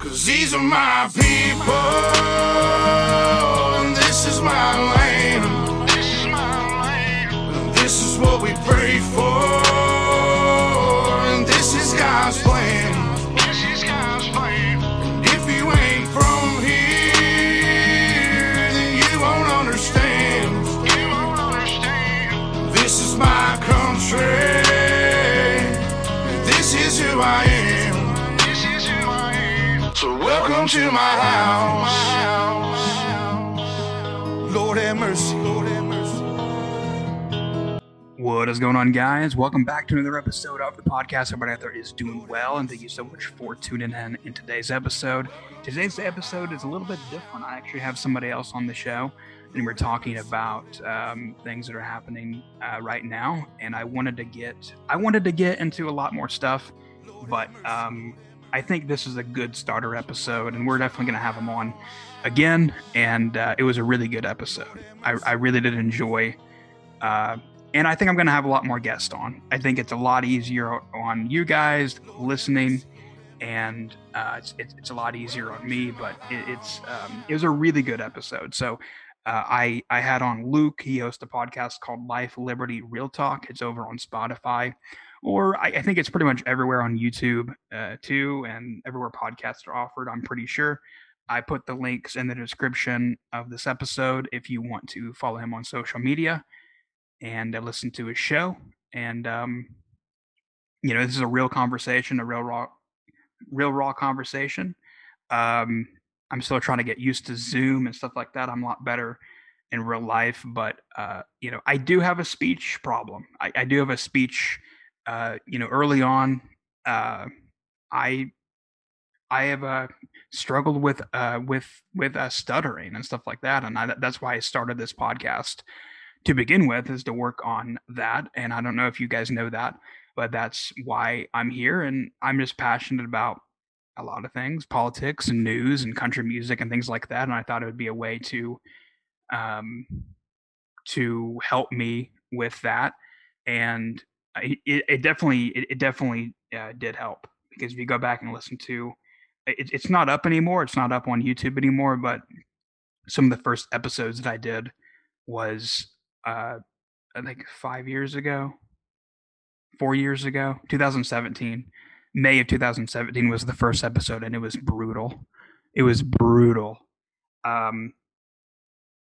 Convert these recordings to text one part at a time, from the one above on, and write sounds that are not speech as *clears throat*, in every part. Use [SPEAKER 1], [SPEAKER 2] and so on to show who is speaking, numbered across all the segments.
[SPEAKER 1] Cause these are my people, and this is my land. This is what we pray for, to my house. Lord have mercy. Lord have mercy.
[SPEAKER 2] What is going on, guys? Welcome back to another episode of the podcast. Everybody out there is doing well, and thank you so much for tuning in in today's episode. Today's episode is a little bit different. I actually have somebody else on the show, and we're talking about um, things that are happening uh, right now. And I wanted to get I wanted to get into a lot more stuff, but um, I think this is a good starter episode, and we're definitely going to have him on again. And uh, it was a really good episode. I, I really did enjoy. Uh, and I think I'm going to have a lot more guests on. I think it's a lot easier on you guys listening, and uh, it's, it's, it's a lot easier on me. But it, it's um, it was a really good episode. So uh, I I had on Luke. He hosts a podcast called Life Liberty Real Talk. It's over on Spotify, or I, I think it's pretty much everywhere on YouTube uh, too, and everywhere podcasts are offered. I'm pretty sure. I put the links in the description of this episode if you want to follow him on social media and uh, listen to his show. And um, you know, this is a real conversation, a real raw, real raw conversation. Um, I'm still trying to get used to Zoom and stuff like that. I'm a lot better in real life, but uh, you know, I do have a speech problem. I, I do have a speech. Uh, you know, early on, uh, I I have uh, struggled with uh, with with uh, stuttering and stuff like that, and I, that's why I started this podcast to begin with is to work on that. And I don't know if you guys know that, but that's why I'm here. And I'm just passionate about a lot of things politics and news and country music and things like that. And I thought it would be a way to, um, to help me with that. And it, it definitely, it, it definitely uh, did help because if you go back and listen to it, it's not up anymore. It's not up on YouTube anymore, but some of the first episodes that I did was uh, I think five years ago, four years ago, 2017, May of 2017 was the first episode, and it was brutal. It was brutal. Um,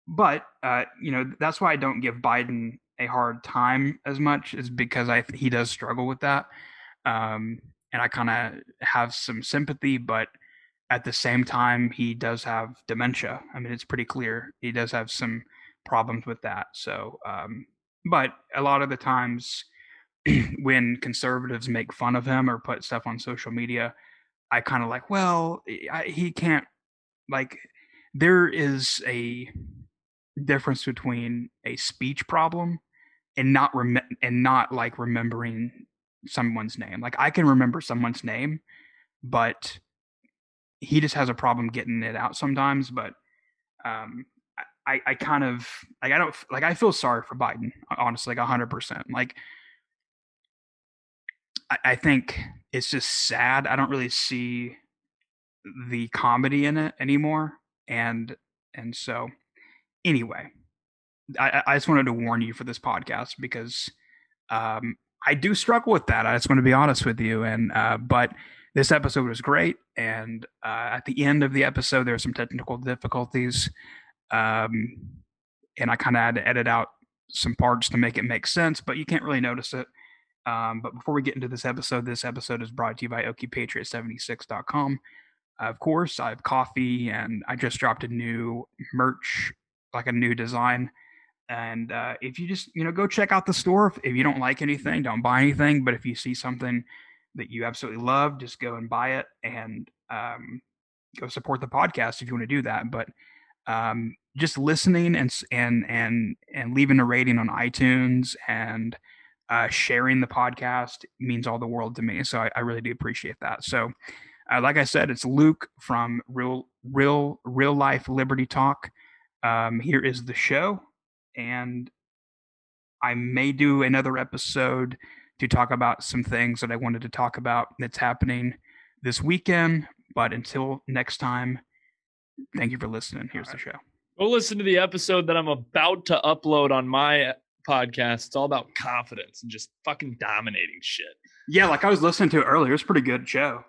[SPEAKER 2] but uh, you know that's why I don't give Biden a hard time as much, is because I he does struggle with that, um, and I kind of have some sympathy, but at the same time he does have dementia. I mean, it's pretty clear he does have some problems with that. So, um, but a lot of the times *clears throat* when conservatives make fun of him or put stuff on social media, I kind of like, well, I, he can't like. There is a difference between a speech problem and not rem- and not like remembering someone's name. Like I can remember someone's name, but he just has a problem getting it out sometimes. But um, I, I kind of like I don't like I feel sorry for Biden honestly like hundred percent like I, I think it's just sad I don't really see the comedy in it anymore and and so anyway I, I just wanted to warn you for this podcast because um I do struggle with that I just want to be honest with you and uh but this episode was great and uh, at the end of the episode there were some technical difficulties um, and I kind of had to edit out some parts to make it make sense, but you can't really notice it. Um, but before we get into this episode, this episode is brought to you by OkiePatriot76.com. Uh, of course, I have coffee and I just dropped a new merch, like a new design. And uh, if you just, you know, go check out the store. If, you don't like anything, don't buy anything. But if you see something that you absolutely love, just go and buy it and um, go support the podcast if you want to do that. But um, just listening and and and and leaving a rating on iTunes and uh, sharing the podcast means all the world to me. So I, I really do appreciate that. So, uh, like I said, it's Luke from Real Real Real Life Liberty Talk. Um, here is the show, and I may do another episode to talk about some things that I wanted to talk about that's happening this weekend. But until next time, thank you for listening. Here's the show.
[SPEAKER 3] Go listen to the episode that I'm about to upload on my uh, podcast. It's all about confidence and just fucking dominating shit.
[SPEAKER 2] Yeah, like I was listening to it earlier. It's a pretty good show.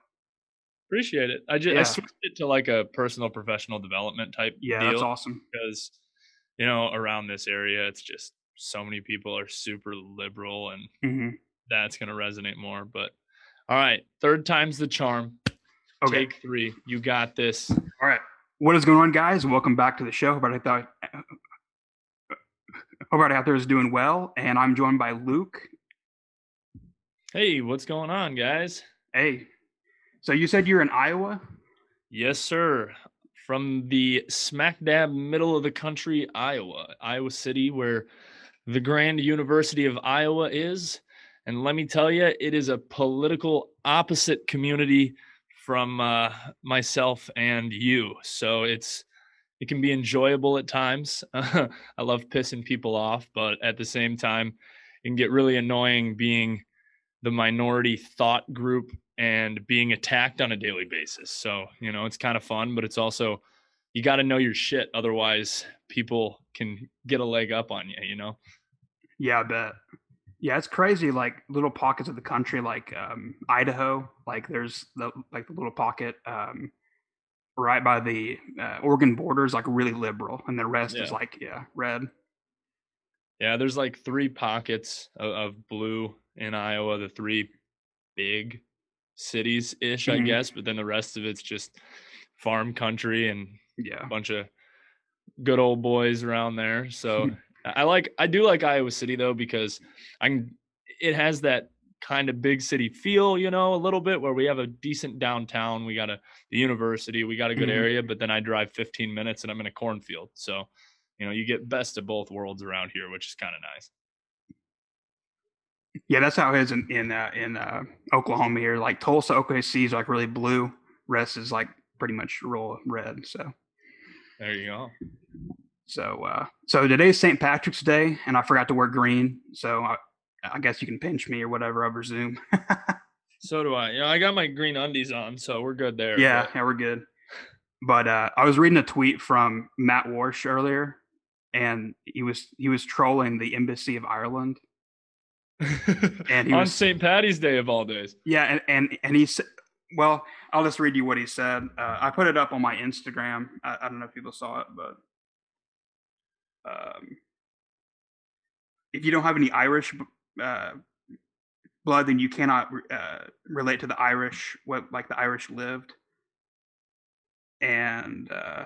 [SPEAKER 3] Appreciate it. I just I switched it to like a personal professional development type
[SPEAKER 2] Yeah,
[SPEAKER 3] deal
[SPEAKER 2] that's awesome.
[SPEAKER 3] because you know around this area it's just so many people are super liberal and
[SPEAKER 2] hmm
[SPEAKER 3] that's going to resonate more. But all right, third time's the charm.
[SPEAKER 2] Okay.
[SPEAKER 3] Take three. You got this.
[SPEAKER 2] All right. What is going on, guys? Welcome back to the show. But I thought *laughs* everybody out there is doing well. And I'm joined by Luke.
[SPEAKER 3] Hey, what's going on, guys?
[SPEAKER 2] Hey. So you said you're in Iowa?
[SPEAKER 3] Yes, sir. From the smack dab middle of the country, Iowa, Iowa City, where the Grand University of Iowa is. And let me tell you, it is a political opposite community from uh, myself and you. So it's it can be enjoyable at times. *laughs* I love pissing people off, but at the same time, it can get really annoying being the minority thought group and being attacked on a daily basis. So, you know, it's kind of fun, but it's also you got to know your shit otherwise people can get a leg up on you, you know.
[SPEAKER 2] Yeah, I bet. Yeah, it's crazy. Like little pockets of the country, like um, Idaho. Like there's the like the little pocket um, right by the uh, Oregon border is like really liberal, and the rest is like yeah, red.
[SPEAKER 3] Yeah, there's like three pockets of, of blue in Iowa, the three big cities ish, I
[SPEAKER 2] Mhm.
[SPEAKER 3] guess, but then the rest of it's just farm country and
[SPEAKER 2] Yeah,
[SPEAKER 3] a bunch of good old boys around there. So *laughs* I like I do like Iowa City though because I can it has that kind of big city feel, you know, a little bit where we have a decent downtown, we got a the university, we got a good
[SPEAKER 2] Mhm.
[SPEAKER 3] area, but then I drive 15 minutes and I'm in a cornfield. So, you know, you get best of both worlds around here, which is kind of nice.
[SPEAKER 2] Yeah, that's how it is in in uh, in uh, Oklahoma here. Like Tulsa, OKC is like really blue. Rest is like pretty much real red. So
[SPEAKER 3] There you go.
[SPEAKER 2] so uh, so today's St. Patrick's Day, and I forgot to wear green. So I, I guess you can pinch me or whatever over Zoom. *laughs*
[SPEAKER 3] So do I. You know, I got my green undies on, so we're good there.
[SPEAKER 2] Yeah, yeah, we're good. But uh, I was reading a tweet from Matt Walsh earlier, and he was he was trolling the embassy of Ireland. And he
[SPEAKER 3] on
[SPEAKER 2] was-
[SPEAKER 3] St. Patty's Day of all days.
[SPEAKER 2] Yeah, and and, and he said, well, I'll just read you what he said. Uh, I put it up on my Instagram. I, I don't know if people saw it, but um, if you don't have any Irish uh, blood, then you cannot uh, relate to the Irish, what like the Irish lived. And uh,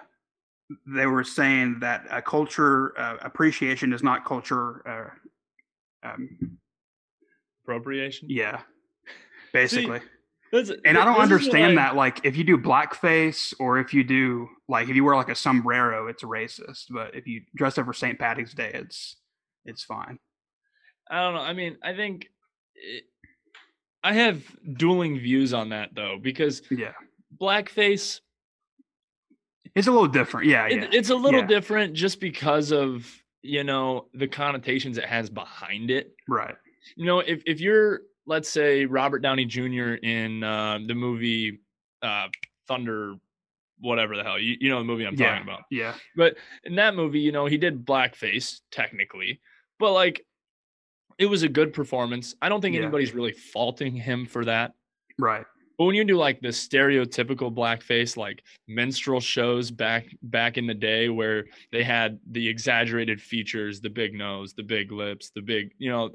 [SPEAKER 2] they were saying that culture uh, appreciation is not culture. Uh, um,
[SPEAKER 3] Appropriation.
[SPEAKER 2] yeah, *laughs* basically.
[SPEAKER 3] That's-
[SPEAKER 2] and I don't understand that. Like, if you do blackface or if you do like if you wear like a sombrero, it's racist. But if you dress up for St. Patrick's Day, it's it's fine.
[SPEAKER 3] I don't know. I mean, I think it, I have dueling views on that though, because
[SPEAKER 2] Yeah,
[SPEAKER 3] blackface,
[SPEAKER 2] it's a little different. Yeah,
[SPEAKER 3] it,
[SPEAKER 2] yeah,
[SPEAKER 3] it's a little
[SPEAKER 2] yeah.
[SPEAKER 3] different just because of you know the connotations it has behind it.
[SPEAKER 2] right.
[SPEAKER 3] You know, if if you're let's say Robert Downey Jr. in uh, the movie uh, Thunder, whatever the hell you, you know the movie I'm
[SPEAKER 2] Yeah.
[SPEAKER 3] talking about.
[SPEAKER 2] Yeah,
[SPEAKER 3] But in that movie, you know, he did blackface technically, but like it was a good performance. I don't think
[SPEAKER 2] Yeah.
[SPEAKER 3] anybody's really faulting him for that.
[SPEAKER 2] right.
[SPEAKER 3] But when you do like the stereotypical blackface, like minstrel shows back back in the day where they had the exaggerated features, the big nose, the big lips, the big, you know,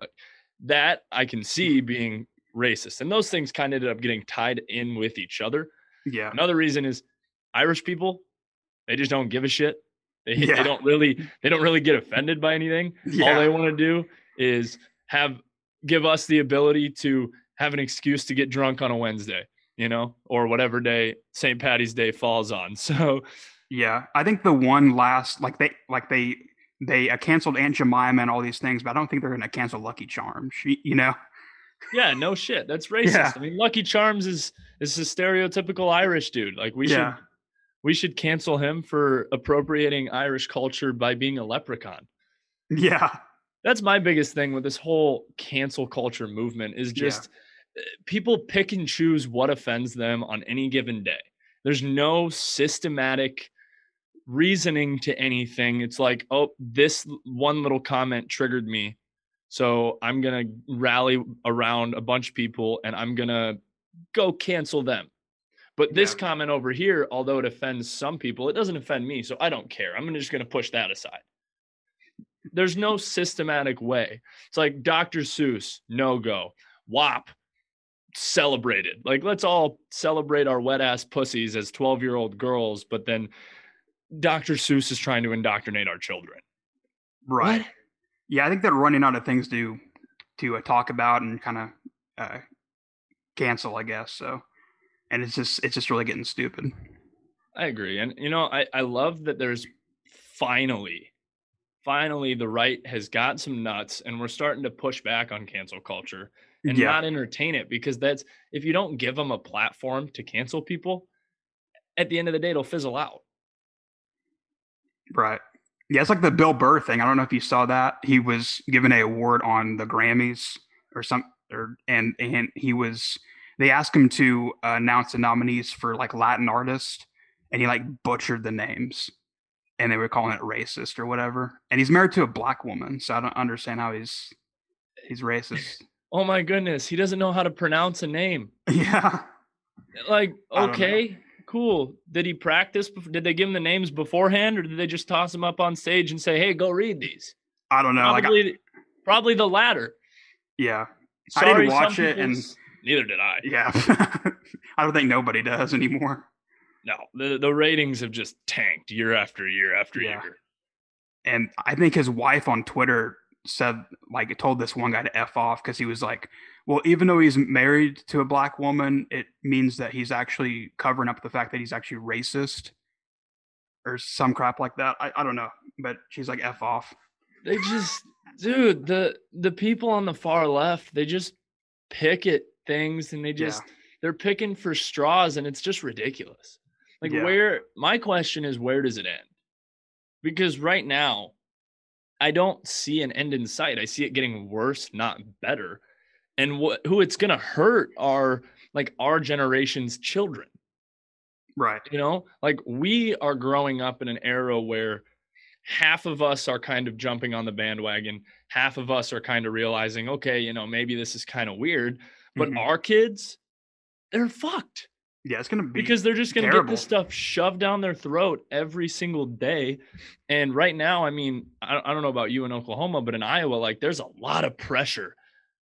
[SPEAKER 3] that I can mm. see being racist. And those things kind of ended up getting tied in with each other.
[SPEAKER 2] Yeah,
[SPEAKER 3] Another reason is Irish people, they just don't give a shit. They,
[SPEAKER 2] Yeah.
[SPEAKER 3] they don't really *laughs* they don't really get offended by anything.
[SPEAKER 2] Yeah.
[SPEAKER 3] All they want to do is have give us the ability to have an excuse to get drunk on a Wednesday, you know, or whatever day St. Patty's Day falls on. *laughs* So
[SPEAKER 2] yeah. I think the one last like they like they they uh, canceled Aunt Jemima and all these things, but I don't think they're gonna cancel Lucky Charms. You know?
[SPEAKER 3] yeah, no shit. That's *laughs* racist.
[SPEAKER 2] Yeah.
[SPEAKER 3] I mean, Lucky Charms is is a stereotypical Irish dude. Like we
[SPEAKER 2] Yeah.
[SPEAKER 3] should we should cancel him for appropriating Irish culture by being a leprechaun.
[SPEAKER 2] Yeah,
[SPEAKER 3] that's my biggest thing with this whole cancel culture movement is just uh, people pick and choose what offends them on any given day. There's no systematic reasoning to anything. It's like, oh, this one little comment triggered me. So I'm going to rally around a bunch of people and I'm going to go cancel them. But this
[SPEAKER 2] Yeah.
[SPEAKER 3] comment over here, although it offends some people, it doesn't offend me. So I don't care. I'm just going to push that aside. There's no systematic way. It's like Dr. Seuss, no go. WAP, celebrated. Like, let's all celebrate our wet ass pussies as 12 year old girls, but then Dr. Seuss is trying to indoctrinate our children.
[SPEAKER 2] Right.
[SPEAKER 3] What?
[SPEAKER 2] Yeah, I think they're running out of things to to uh, talk about and kind of uh, cancel, I guess. So, and it's just it's just really getting stupid.
[SPEAKER 3] I agree. And, you know, I, I love that there's finally, finally the right has got some nuts and we're starting to push back on cancel culture and
[SPEAKER 2] yeah,
[SPEAKER 3] not entertain it because that's if you don't give them a platform to cancel people, at the end of the day, it'll fizzle out.
[SPEAKER 2] Right. Yeah, it's like the Bill Burr thing. I don't know if you saw that. He was given a award on the Grammys or some, or and and he was. They asked him to uh, announce the nominees for like Latin artists, and he like butchered the names, and they were calling it racist or whatever. And he's married to a black woman, so I don't understand how he's he's racist.
[SPEAKER 3] Oh my goodness, he doesn't know how to pronounce a name. *laughs*
[SPEAKER 2] yeah.
[SPEAKER 3] Like,
[SPEAKER 2] I don't know.
[SPEAKER 3] okay, cool. Did he practice? Did they give him the names beforehand, or did they just toss him up on stage and say, "Hey, go read these"?
[SPEAKER 2] I don't know. Like, I-
[SPEAKER 3] Probably, probably the latter.
[SPEAKER 2] yeah, I didn't watch it, and-
[SPEAKER 3] neither did I.
[SPEAKER 2] yeah. *laughs* I don't think nobody does anymore.
[SPEAKER 3] No, the the ratings have just tanked year after year after
[SPEAKER 2] Yeah.
[SPEAKER 3] year.
[SPEAKER 2] And I think his wife on Twitter said, like, told this one guy to f off because he was like, "Well, even though he's married to a black woman, it means that he's actually covering up the fact that he's actually racist." Or some crap like that. I, I don't know. But she's like, F off.
[SPEAKER 3] They just, dude, the the people on the far left, they just pick at things and they
[SPEAKER 2] Yeah.
[SPEAKER 3] just they're picking for straws, and it's just ridiculous. Like,
[SPEAKER 2] Yeah.
[SPEAKER 3] where? My question is, where does it end? Because right now, I don't see an end in sight. I see it getting worse, not better. And what who it's gonna hurt are like our generation's children.
[SPEAKER 2] Right.
[SPEAKER 3] you know like we are growing up in an era where half of us are kind of jumping on the bandwagon half of us are kind of realizing okay you know maybe this is kind of weird but
[SPEAKER 2] Mhm.
[SPEAKER 3] our kids they're fucked
[SPEAKER 2] Yeah, it's gonna be
[SPEAKER 3] because they're just going to get this stuff shoved down their throat every single day and right now i mean I, I don't know about you in oklahoma but in iowa like there's a lot of pressure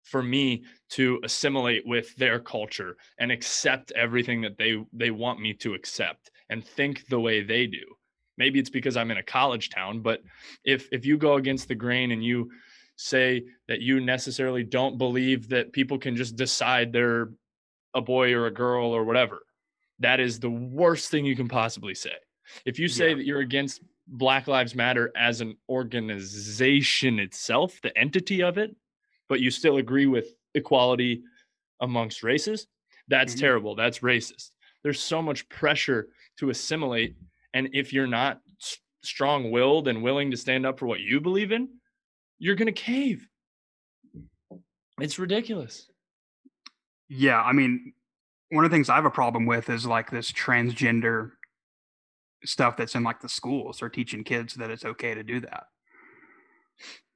[SPEAKER 3] for me to assimilate with their culture and accept everything that they they want me to accept and think the way they do maybe it's because i'm in a college town but if if you go against the grain and you say that you necessarily don't believe that people can just decide they're a boy or a girl or whatever that is the worst thing you can possibly say if you say
[SPEAKER 2] Yeah.
[SPEAKER 3] that you're against black lives matter as an organization itself the entity of it but you still agree with equality amongst races, that's
[SPEAKER 2] Mhm.
[SPEAKER 3] terrible. That's racist. There's so much pressure to assimilate. And if you're not strong willed and willing to stand up for what you believe in, you're going to cave. It's ridiculous.
[SPEAKER 2] Yeah, I mean, one of the things I have a problem with is like this transgender stuff that's in like the schools. They're teaching kids that it's okay to do that.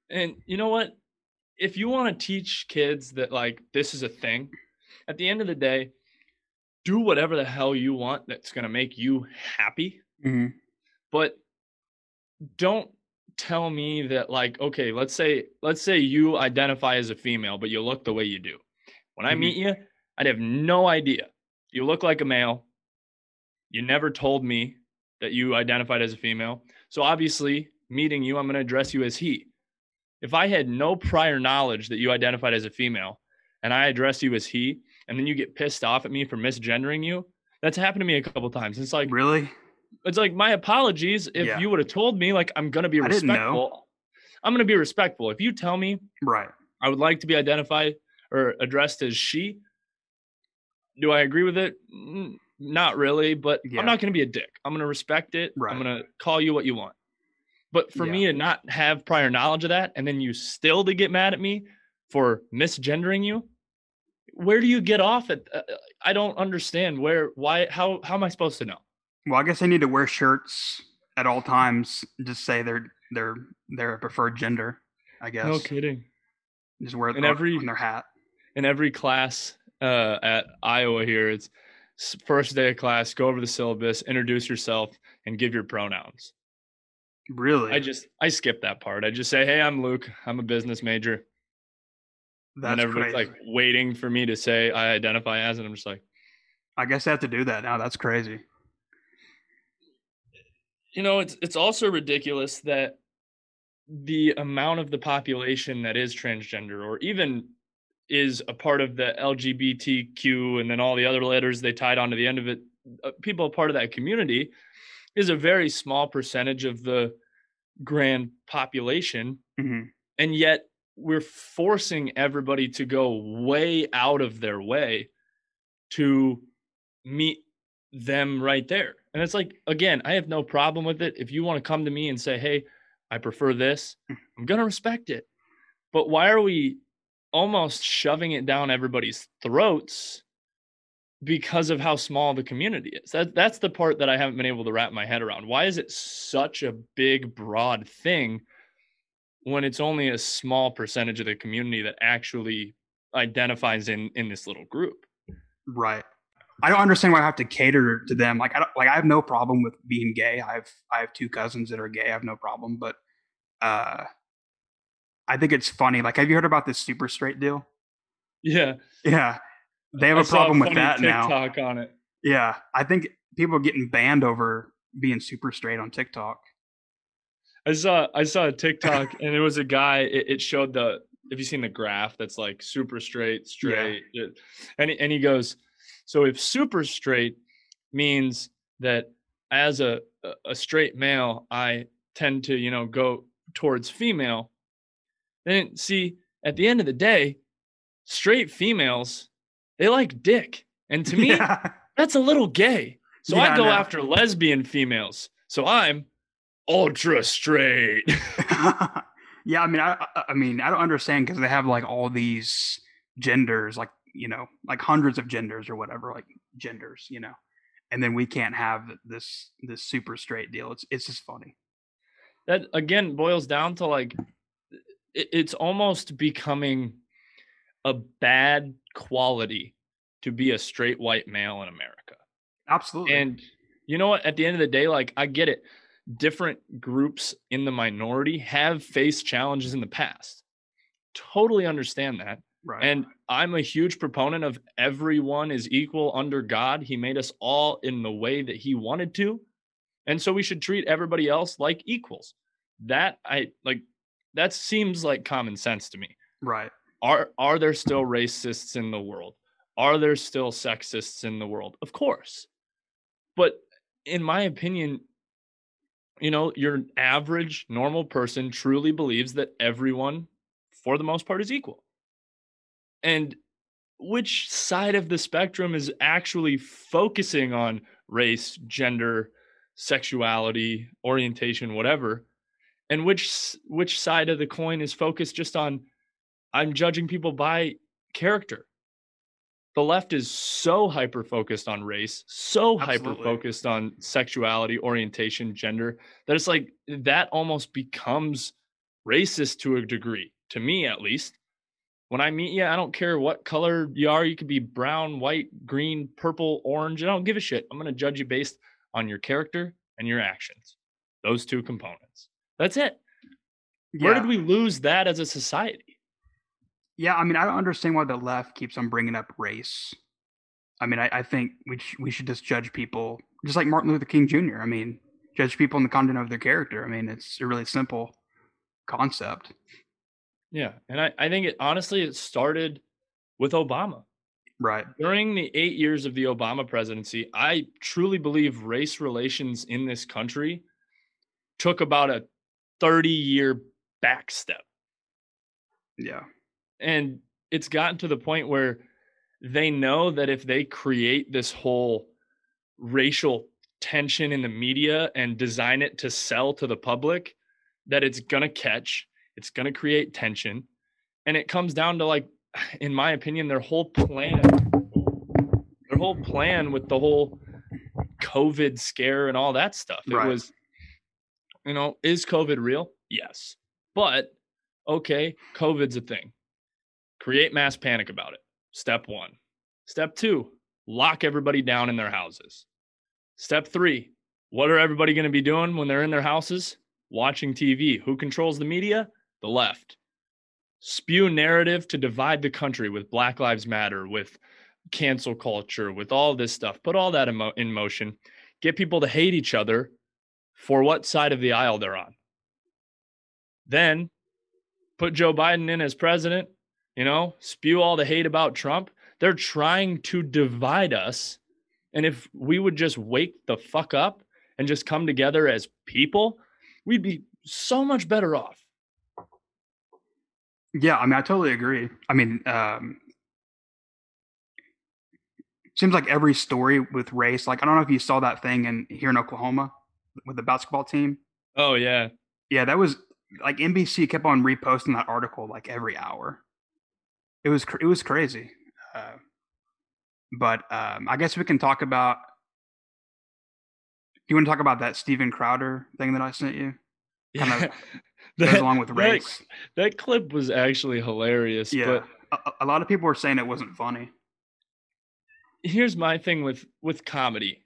[SPEAKER 3] And you know what? If you want to teach kids that like this is a thing, at the end of the day, do whatever the hell you want that's going to make you happy.
[SPEAKER 2] Mm-hmm.
[SPEAKER 3] but don't tell me that like okay let's say let's say you identify as a female but you look the way you do when i
[SPEAKER 2] Mhm.
[SPEAKER 3] meet you i'd have no idea you look like a male you never told me that you identified as a female so obviously meeting you i'm going to address you as he if i had no prior knowledge that you identified as a female and i address you as he and then you get pissed off at me for misgendering you that's happened to me a couple times it's like
[SPEAKER 2] Really?
[SPEAKER 3] it's like my apologies if
[SPEAKER 2] Yeah.
[SPEAKER 3] you would have told me like i'm gonna be
[SPEAKER 2] I didn't know.
[SPEAKER 3] respectful i'm gonna be respectful if you tell me
[SPEAKER 2] Right.
[SPEAKER 3] i would like to be identified or addressed as she do i agree with it not really but
[SPEAKER 2] Yeah.
[SPEAKER 3] i'm not gonna be a dick i'm gonna respect it
[SPEAKER 2] Right.
[SPEAKER 3] i'm gonna call you what you want but for
[SPEAKER 2] Yeah.
[SPEAKER 3] me to not have prior knowledge of that and then you still to get mad at me for misgendering you where do you get off at? Uh, I don't understand where, why, how, how am I supposed to know?
[SPEAKER 2] Well, I guess they need to wear shirts at all times. Just say they're they're they're their preferred gender. I guess.
[SPEAKER 3] No kidding.
[SPEAKER 2] Just wear it
[SPEAKER 3] In every-
[SPEAKER 2] on their hat.
[SPEAKER 3] In every class uh, at Iowa here, it's first day of class. Go over the syllabus, introduce yourself, and give your pronouns.
[SPEAKER 2] Really?
[SPEAKER 3] I just I skip that part. I just say, "Hey, I'm Luke. I'm a business major."
[SPEAKER 2] That's
[SPEAKER 3] and everybody's
[SPEAKER 2] crazy.
[SPEAKER 3] like waiting for me to say I identify as, and I'm just like,
[SPEAKER 2] I guess I have to do that now. That's crazy.
[SPEAKER 3] you know, it's it's also ridiculous that the amount of the population that is transgender or even is a part of the LGBTQ and then all the other letters they tied onto the end of it, uh, people a part of that community is a very small percentage of the grand population
[SPEAKER 2] hmm
[SPEAKER 3] and yet we're forcing everybody to go way out of their way to meet them right there. And it's like again i have no problem with it. If you want to come to me and say hey i prefer this i'm going to respect it. But why are we almost shoving it down everybody's throats because of how small the community is that, that's the part that i haven't been able to wrap my head around why is it such a big broad thing when it's only a small percentage of the community that actually identifies in in this little group.
[SPEAKER 2] Right. I don't understand why I have to cater to them. Like I don't, like I have no problem with being gay. I have I have two cousins that are gay. I have no problem, but uh I think it's funny. Like have you heard about this super straight deal?
[SPEAKER 3] Yeah,
[SPEAKER 2] Yeah. They have
[SPEAKER 3] I
[SPEAKER 2] a problem with that now.
[SPEAKER 3] TikTok on it.
[SPEAKER 2] Yeah. I think people are getting banned over being super straight on TikTok.
[SPEAKER 3] I saw I saw a TikTok and it was a guy. It, it showed the. Have you seen the graph that's like super straight, straight, it- and he- and he goes, so if super straight means that as a a- a straight male, I tend to you know go towards female. Then see at the end of the day, straight females they like dick, and to *laughs* me
[SPEAKER 2] yeah.
[SPEAKER 3] that's a little gay. So
[SPEAKER 2] Yeah,
[SPEAKER 3] I go after lesbian females. So I'm ultra straight. *laughs*
[SPEAKER 2] yeah, I mean, I, I- I mean, I don't understand because they have like all these genders, like you know, like hundreds of genders or whatever, like genders, you know, and then we can't have this this super straight deal. It's it's just funny.
[SPEAKER 3] that again boils down to like it, it's almost becoming a bad quality to be a straight white male in America.
[SPEAKER 2] Absolutely.
[SPEAKER 3] And you know what? At the end of the day, like I get it. Different groups in the minority have faced challenges in the past. Totally understand that.
[SPEAKER 2] right.
[SPEAKER 3] And I'm a huge proponent of everyone is equal under God. He made us all in the way that he wanted to. And so we should treat everybody else like equals. That I like that seems like common sense to me.
[SPEAKER 2] right.
[SPEAKER 3] Are are there still racists in the world? Are there still sexists in the world? Of course. But in my opinion, you know, your average normal person truly believes that everyone for the most part is equal. And which side of the spectrum is actually focusing on race, gender, sexuality, orientation, whatever, and which which side of the coin is focused just on I'm judging people by character. The left is so hyper focused on race, so hyper focused on sexuality, orientation, gender, that it's like that almost becomes racist to a degree, to me at least. When I meet you, I don't care what color you are. You could be brown, white, green, purple, orange. I don't give a shit. I'm going to judge you based on your character and your actions. Those two components. That's it. Where did we lose that as a society?
[SPEAKER 2] Yeah, I mean, I don't understand why the left keeps on bringing up race. I mean, I, I think we sh- we should just judge people just like Martin Luther King Jr. I mean, judge people on the content of their character. I mean, it's a really simple concept.
[SPEAKER 3] Yeah. And I, I think it honestly it started with Obama.
[SPEAKER 2] Right.
[SPEAKER 3] During the eight years of the Obama presidency, I truly believe race relations in this country took about a 30 year back step.
[SPEAKER 2] Yeah.
[SPEAKER 3] And it's gotten to the point where they know that if they create this whole racial tension in the media and design it to sell to the public, that it's going to catch, it's going to create tension. And it comes down to like *sighs* in my opinion, their whole plan, their whole plan with the whole COVID scare and all that stuff. It
[SPEAKER 2] Right.
[SPEAKER 3] was, you know, is COVID real? Yes. But okay, COVID's a thing. Create mass panic about it. Step one. Step two, lock everybody down in their houses. Step three, what are everybody going to be doing when they're in their houses? Watching TV. Who controls the media? The left. Spew narrative to divide the country with Black Lives Matter, with cancel culture, with all this stuff. Put all that in, motion. Get people to hate each other for what side of the aisle they're on. Then put Joe Biden in as president, you know, spew all the hate about Trump. They're trying to divide us. And if we would just wake the fuck up and just come together as people, we'd be so much better off.
[SPEAKER 2] Yeah, I mean, I totally agree. I mean, um, seems like every story with race, like I don't know if you saw that thing in here in Oklahoma with the basketball team.
[SPEAKER 3] Oh, yeah.
[SPEAKER 2] Yeah, that was like NBC kept on reposting that article like every hour. It was it was crazy. Uh, but um, I guess we can talk about. Do you want to talk about that Steven Crowder thing that I sent you? Kind of
[SPEAKER 3] Yeah. *laughs*
[SPEAKER 2] Goes along with
[SPEAKER 3] that-
[SPEAKER 2] race.
[SPEAKER 3] that clip was actually hilarious.
[SPEAKER 2] Yeah,
[SPEAKER 3] But
[SPEAKER 2] a, a lot of people were saying it wasn't funny.
[SPEAKER 3] here's my thing with with comedy.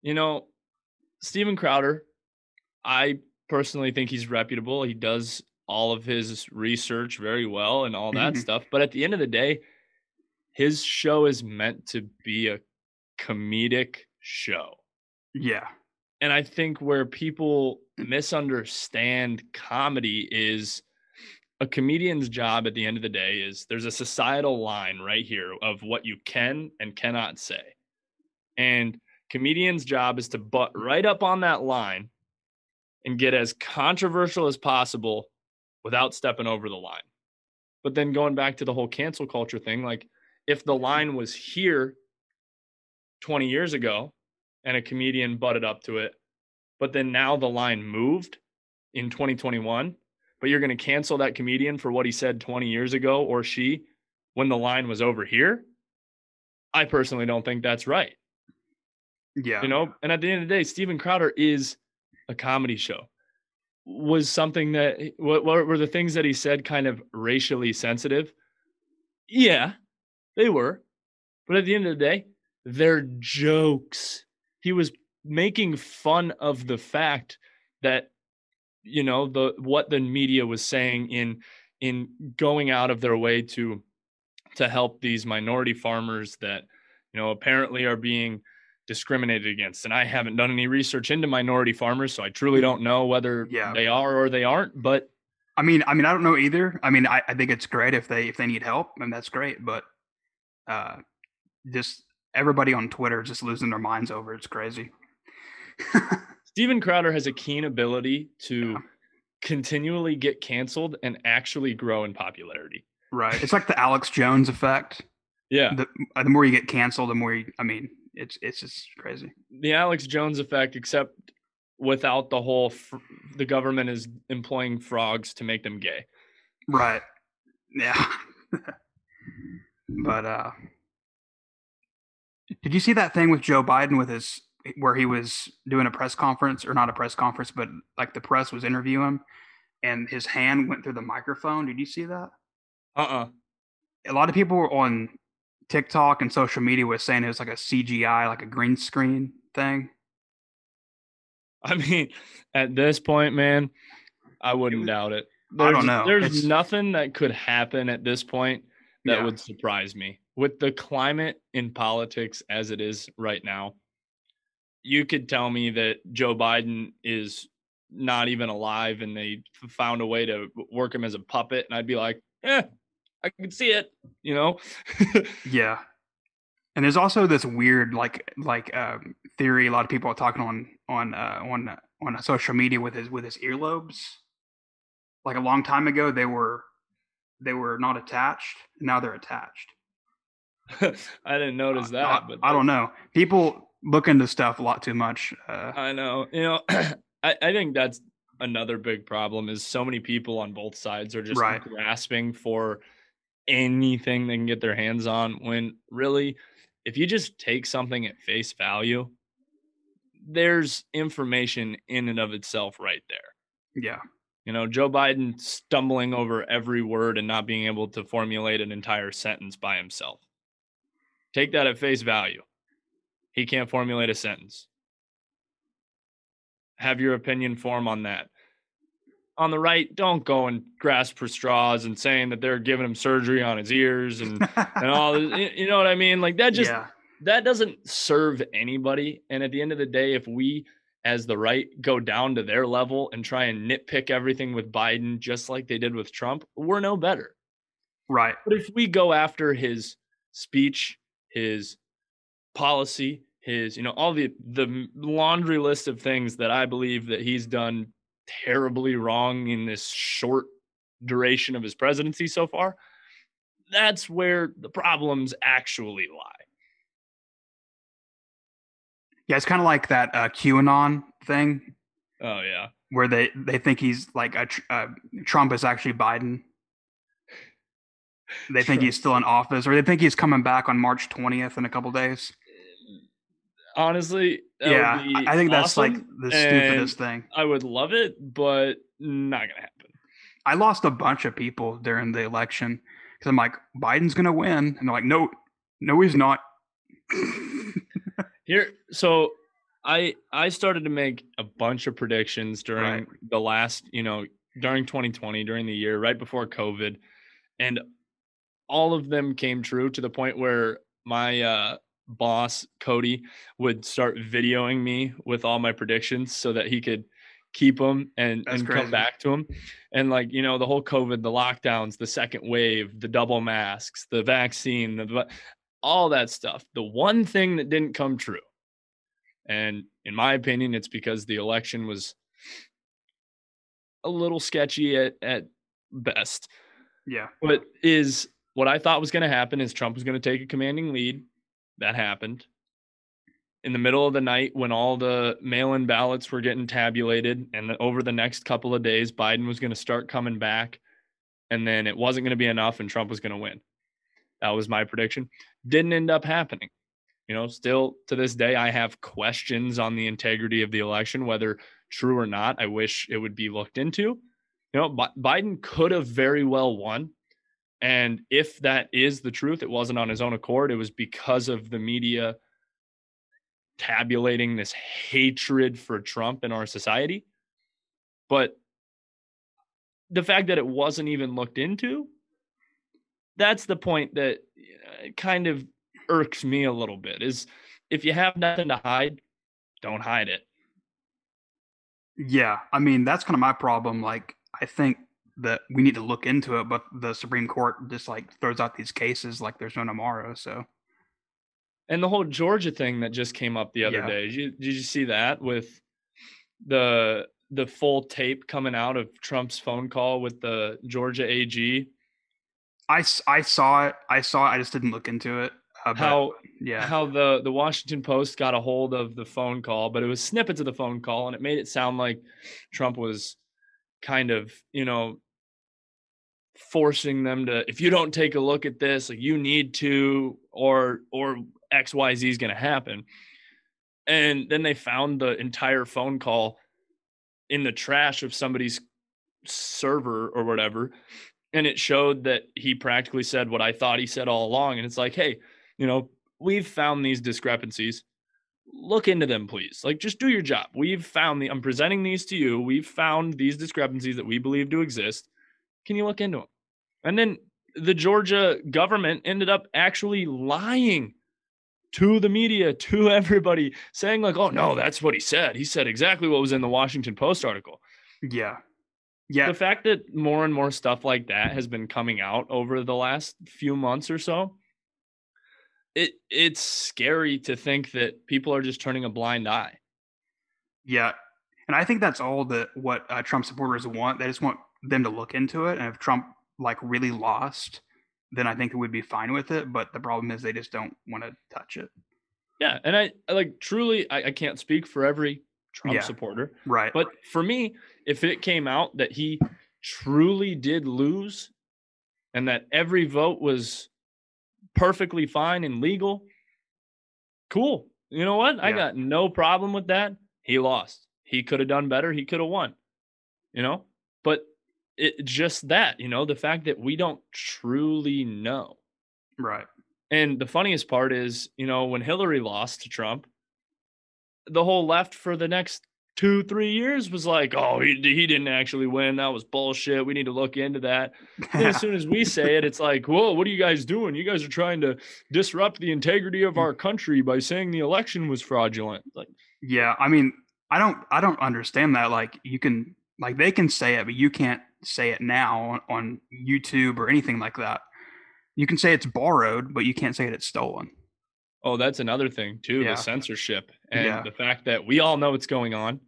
[SPEAKER 3] You know, Steven Crowder, I personally think he's reputable. He does all of his research very well and all that
[SPEAKER 2] Mhm.
[SPEAKER 3] stuff. But at the end of the day, his show is meant to be a comedic show.
[SPEAKER 2] Yeah,
[SPEAKER 3] And I think where people misunderstand comedy is a comedian's job at the end of the day is there's a societal line right here of what you can and cannot say. And comedian's job is to butt right up on that line and get as controversial as possible without stepping over the line. But then going back to the whole cancel culture thing, like if the mm-hmm. line was here 20 years ago and a comedian butted up to it, but then now the line moved in 2021, but you're going to cancel that comedian for what he said 20 years ago or she when the line was over here. I personally don't think that's right.
[SPEAKER 2] yeah,
[SPEAKER 3] You know, and at the end of the day, Steven Crowder is a comedy show. Was something that what, what were the things that he said kind of racially sensitive? Yeah, they were. But at the end of the day, they're jokes. He was making fun of the fact that you know the what the media was saying in in going out of their way to to help these minority farmers that you know apparently are being discriminated against and i haven't done any research into minority farmers so i truly don't know whether
[SPEAKER 2] Yeah.
[SPEAKER 3] they are or they aren't but
[SPEAKER 2] I mean, I mean, I don't know either. I mean, I, I think it's great if they if they need help, and that's great. But uh, just everybody on Twitter is just losing their minds over. It's crazy. *laughs*
[SPEAKER 3] Steven Crowder has a keen ability to
[SPEAKER 2] Yeah.
[SPEAKER 3] continually get canceled and actually grow in popularity.
[SPEAKER 2] right. It's like the Alex Jones effect.
[SPEAKER 3] Yeah.
[SPEAKER 2] The, uh, the more you get canceled, the more you. I mean, it's it's just crazy.
[SPEAKER 3] The Alex Jones effect, except without the whole fr- the government is employing frogs to make them gay.
[SPEAKER 2] Right. Yeah. *laughs* but uh did you see that thing with Joe Biden with his where he was doing a press conference or not a press conference, but like the press was interviewing him and his hand went through the microphone. Did you see that?
[SPEAKER 3] Uh-uh.
[SPEAKER 2] A lot of people were on TikTok and social media was saying it was like a CGI, like a green screen thing.
[SPEAKER 3] I mean, at this point, man, I wouldn't
[SPEAKER 2] was-
[SPEAKER 3] doubt it.
[SPEAKER 2] I don't
[SPEAKER 3] There's-
[SPEAKER 2] know.
[SPEAKER 3] There's
[SPEAKER 2] It's-
[SPEAKER 3] nothing that could happen at this point that
[SPEAKER 2] Yeah.
[SPEAKER 3] would surprise me. With the climate in politics as it is right now, you could tell me that Joe Biden is not even alive and they found a way to work him as a puppet, and I'd be like, eh, I can see it, you know? *laughs*
[SPEAKER 2] Yeah. And there's also this weird like like um, theory a lot of people are talking on on uh, on on social media with his with his earlobes. Like a long time ago they were they were not attached. Now they're attached. *laughs*
[SPEAKER 3] I didn't notice
[SPEAKER 2] I-
[SPEAKER 3] that,
[SPEAKER 2] I,
[SPEAKER 3] but
[SPEAKER 2] I don't know. People look into stuff a lot too much. Uh,
[SPEAKER 3] I know. You know, *clears throat* I, I think that's another big problem is so many people on both sides are just
[SPEAKER 2] Right.
[SPEAKER 3] grasping for anything they can get their hands on when really if you just take something at face value there's information in and of itself right there.
[SPEAKER 2] Yeah.
[SPEAKER 3] you know joe biden stumbling over every word and not being able to formulate an entire sentence by himself. Take that at face value. He can't formulate a sentence. Have your opinion form on that on the right, don't go and grasp for straws and saying that they're giving him surgery on his ears and *laughs* and all. This, you- know what I mean? Like that just
[SPEAKER 2] yeah.
[SPEAKER 3] that doesn't serve anybody. And at the end of the day, if we as the right go down to their level and try and nitpick everything with Biden just like they did with Trump, we're no better.
[SPEAKER 2] Right.
[SPEAKER 3] But if we go after his speech, his policy, his you know all the the laundry list of things that I believe that he's done terribly wrong in this short duration of his presidency so far, that's where the problems actually lie.
[SPEAKER 2] Yeah, it's kind of like that uh, QAnon thing
[SPEAKER 3] Oh yeah.
[SPEAKER 2] where they they think he's like a, tr- uh, Trump is actually Biden. They think
[SPEAKER 3] Trump.
[SPEAKER 2] he's still in office, or they think he's coming back on March twentieth in a couple days.
[SPEAKER 3] Honestly,
[SPEAKER 2] yeah, I think that's like the stupidest thing.
[SPEAKER 3] I would love it, but not gonna happen.
[SPEAKER 2] I lost a bunch of people during the election because I'm like, Biden's gonna win, and they're like, no, no, he's not.
[SPEAKER 3] Here, so I I started to make a bunch of predictions during
[SPEAKER 2] Right.
[SPEAKER 3] the last, you know, during 2020, during the year right before COVID, and all of them came true to the point where my uh, boss Cody would start videoing me with all my predictions so that he could keep them and,
[SPEAKER 2] That's
[SPEAKER 3] and
[SPEAKER 2] crazy.
[SPEAKER 3] come back to them. And like you know, the whole COVID, the lockdowns, the second wave, the double masks, the vaccine, the all that stuff. The one thing that didn't come true, and in my opinion, it's because the election was a little sketchy at at best.
[SPEAKER 2] yeah,
[SPEAKER 3] What is what I thought was going to happen is Trump was going to take a commanding lead. That happened. In the middle of the night, when all the mail in ballots were getting tabulated, and over the next couple of days, Biden was going to start coming back, and then it wasn't going to be enough, and Trump was going to win. That was my prediction. Didn't end up happening. You know, still to this day, I have questions on the integrity of the election, whether true or not. I wish it would be looked into. You know, Bi- Biden could have very well won. And if that is the truth, it wasn't on his own accord. It was because of the media tabulating this hatred for Trump in our society. But the fact that it wasn't even looked into, that's the point that uh, kind of irks me a little bit is if you have nothing to hide, don't hide it.
[SPEAKER 2] yeah. I mean, that's kind of my problem. Like, I think that we need to look into it, but the Supreme Court just like throws out these cases like there's no tomorrow. So
[SPEAKER 3] And the whole Georgia thing that just came up the other
[SPEAKER 2] Yeah.
[SPEAKER 3] day. Did you, did you see that with the the full tape coming out of Trump's phone call with the Georgia AG?
[SPEAKER 2] I, I saw it. I saw it. I just didn't look into it. Uh,
[SPEAKER 3] How
[SPEAKER 2] yeah,
[SPEAKER 3] how the the Washington Post got a hold of the phone call, but it was snippets of the phone call, and it made it sound like Trump was kind of you know forcing them to if you don't take a look at this like you need to or or xyz is going to happen. And then they found the entire phone call in the trash of somebody's server or whatever and it showed that he practically said what i thought he said all along and it's like hey you know we've found these discrepancies. Look into them please. Like just do your job. We've found the i'm presenting these to you. We've found these discrepancies that we believe to exist can you look into them and then the georgia government ended up actually lying to the media *laughs* to everybody saying like oh no that's what he said. He said exactly what was in the washington post article.
[SPEAKER 2] Yeah, yeah.
[SPEAKER 3] the fact that more and more stuff like that has been coming out over the last few months or so it it's scary to think that people are just turning a blind eye.
[SPEAKER 2] Yeah, and I think that's all that what uh, Trump supporters want. They just want them to look into it, and if Trump like really lost, then I think we'd be fine with it. But the problem is they just don't want to touch it.
[SPEAKER 3] yeah and i I like truly i, I can't speak for every trump
[SPEAKER 2] Yeah.
[SPEAKER 3] supporter
[SPEAKER 2] Right.
[SPEAKER 3] but for me if it came out that he truly did lose and that every vote was perfectly fine and legal, cool. You know what? I
[SPEAKER 2] Yeah.
[SPEAKER 3] got no problem with that. He lost. He could have done better. He could have won. You know? But it just that, you know, the fact that we don't truly know.
[SPEAKER 2] Right.
[SPEAKER 3] And the funniest part is, you know, when Hillary lost to Trump, the whole left for the next two, three years was like, oh, he, he didn't actually win. That was bullshit. We need to look into that. Then as soon as we *laughs* say it, it's like, whoa, what are you guys doing? You guys are trying to disrupt the integrity of our country by saying the election was fraudulent. Like,
[SPEAKER 2] Yeah, I mean, I don't I don't understand that. Like you can like they can say it, but you can't say it now on, on YouTube or anything like that. You can say it's borrowed, but you can't say it's stolen.
[SPEAKER 3] oh, that's another thing too,
[SPEAKER 2] Yeah.
[SPEAKER 3] the censorship and
[SPEAKER 2] Yeah.
[SPEAKER 3] the fact that we all know what's going on.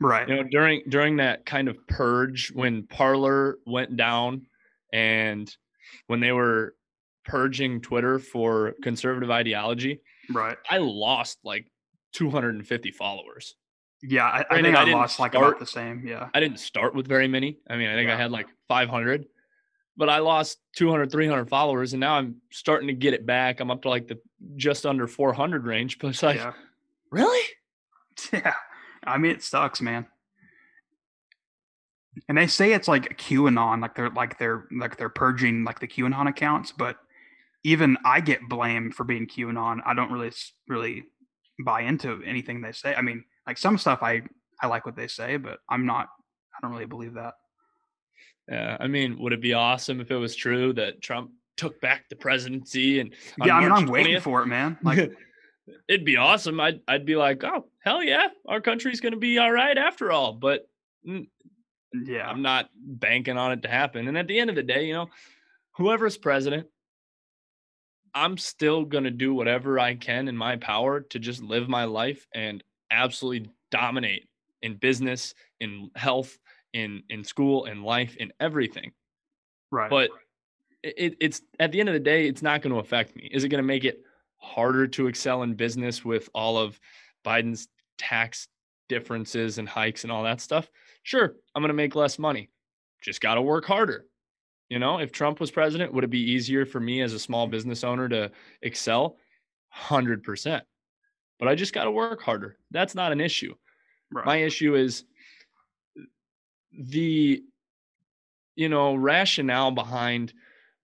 [SPEAKER 2] Right.
[SPEAKER 3] you know during during that kind of purge when Parler went down and when they were purging twitter for conservative ideology
[SPEAKER 2] Right.
[SPEAKER 3] i lost like 250 followers
[SPEAKER 2] Yeah, I, I think
[SPEAKER 3] I
[SPEAKER 2] I, lost like about the same. Yeah.
[SPEAKER 3] i didn't start with very many i mean i think i had like 500 but i lost 200 300 followers and now i'm starting to get it back i'm up to like the just under 400 range but it's like
[SPEAKER 2] yeah.
[SPEAKER 3] really *laughs*
[SPEAKER 2] Yeah. I mean, it sucks, man. And they say it's like QAnon, like they're like they're like they're purging like the QAnon accounts, but even I get blamed for being QAnon. I don't really really buy into anything they say. I mean, like some stuff I I like what they say, but I'm not. I don't really believe that.
[SPEAKER 3] yeah i mean would it be awesome if it was true that trump took back the presidency and
[SPEAKER 2] yeah, I mean,
[SPEAKER 3] March
[SPEAKER 2] I'm waiting for it, man. Like, *laughs*
[SPEAKER 3] it'd be awesome. I'd I'd be like, oh hell yeah, our country's gonna be all right after all. But mm,
[SPEAKER 2] yeah,
[SPEAKER 3] I'm not banking on it to happen. And at the end of the day, you know, whoever's president, I'm still gonna do whatever I can in my power to just live my life and absolutely dominate in business, in health, in in school, in life, in everything.
[SPEAKER 2] Right.
[SPEAKER 3] but it, it's at the end of the day it's not going to affect me. Is it going to make it harder to excel in business with all of biden's tax differences and hikes and all that stuff? Sure i'm going to make less money. Just got to work harder. You know if trump was president would it be easier for me as a small business owner to excel? 100% but i just got to work harder. That's not an issue.
[SPEAKER 2] Right.
[SPEAKER 3] my issue is the you know rationale behind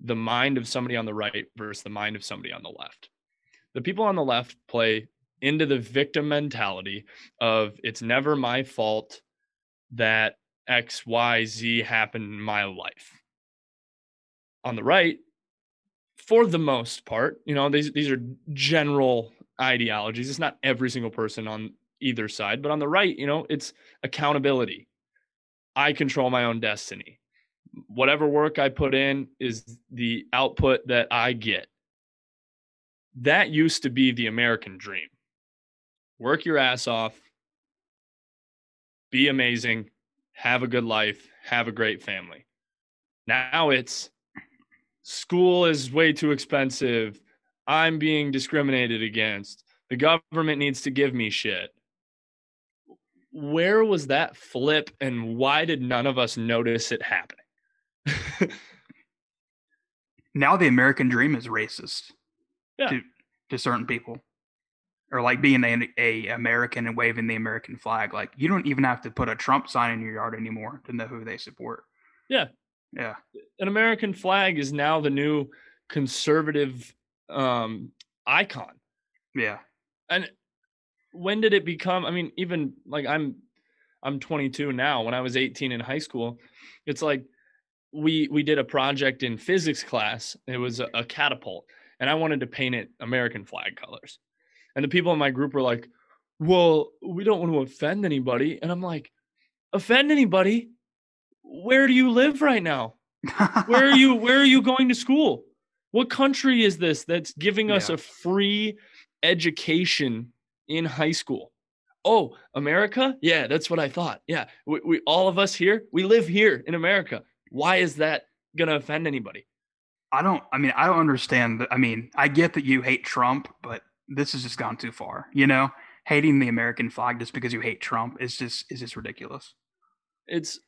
[SPEAKER 3] the mind of somebody on the right versus the mind of somebody on the left. The people on the left play into the victim mentality of it's never my fault that xyz happened in my life. On the right for the most part you know these these are general ideologies. It's not every single person on either side but on the right you know it's accountability. I control my own destiny. Whatever work i put in is the output that i get. That used to be the american dream. Work your ass off. Be amazing. Have a good life. Have a great family. Now it's school is way too expensive i'm being discriminated against the government needs to give me shit where was that flip and why did none of us notice it happening *laughs*
[SPEAKER 2] now the American dream is racist.
[SPEAKER 3] Yeah.
[SPEAKER 2] To to certain people. Or like being a, a American and waving the American flag. Like you don't even have to put a Trump sign in your yard anymore to know who they support.
[SPEAKER 3] Yeah.
[SPEAKER 2] Yeah.
[SPEAKER 3] an american flag is now the new conservative um icon.
[SPEAKER 2] Yeah.
[SPEAKER 3] and when did it become i mean even like i'm i'm 22 now. When i was 18 in high school it's like we we did a project in physics class. It was a, a catapult and i wanted to paint it american flag colors. And the people in my group were like well we don't want to offend anybody. And i'm like offend anybody? Where do you live right now? *laughs* Where are you where are you going to school what country is this that's giving us
[SPEAKER 2] Yeah.
[SPEAKER 3] a free education in high school oh america yeah that's what i thought yeah we, we all of us here we live here in america why is that gonna offend anybody
[SPEAKER 2] I don't I mean I don't understand I mean, I get that you hate Trump, but this has just gone too far. You know? Hating the American flag just because you hate Trump is just is just ridiculous.
[SPEAKER 3] it's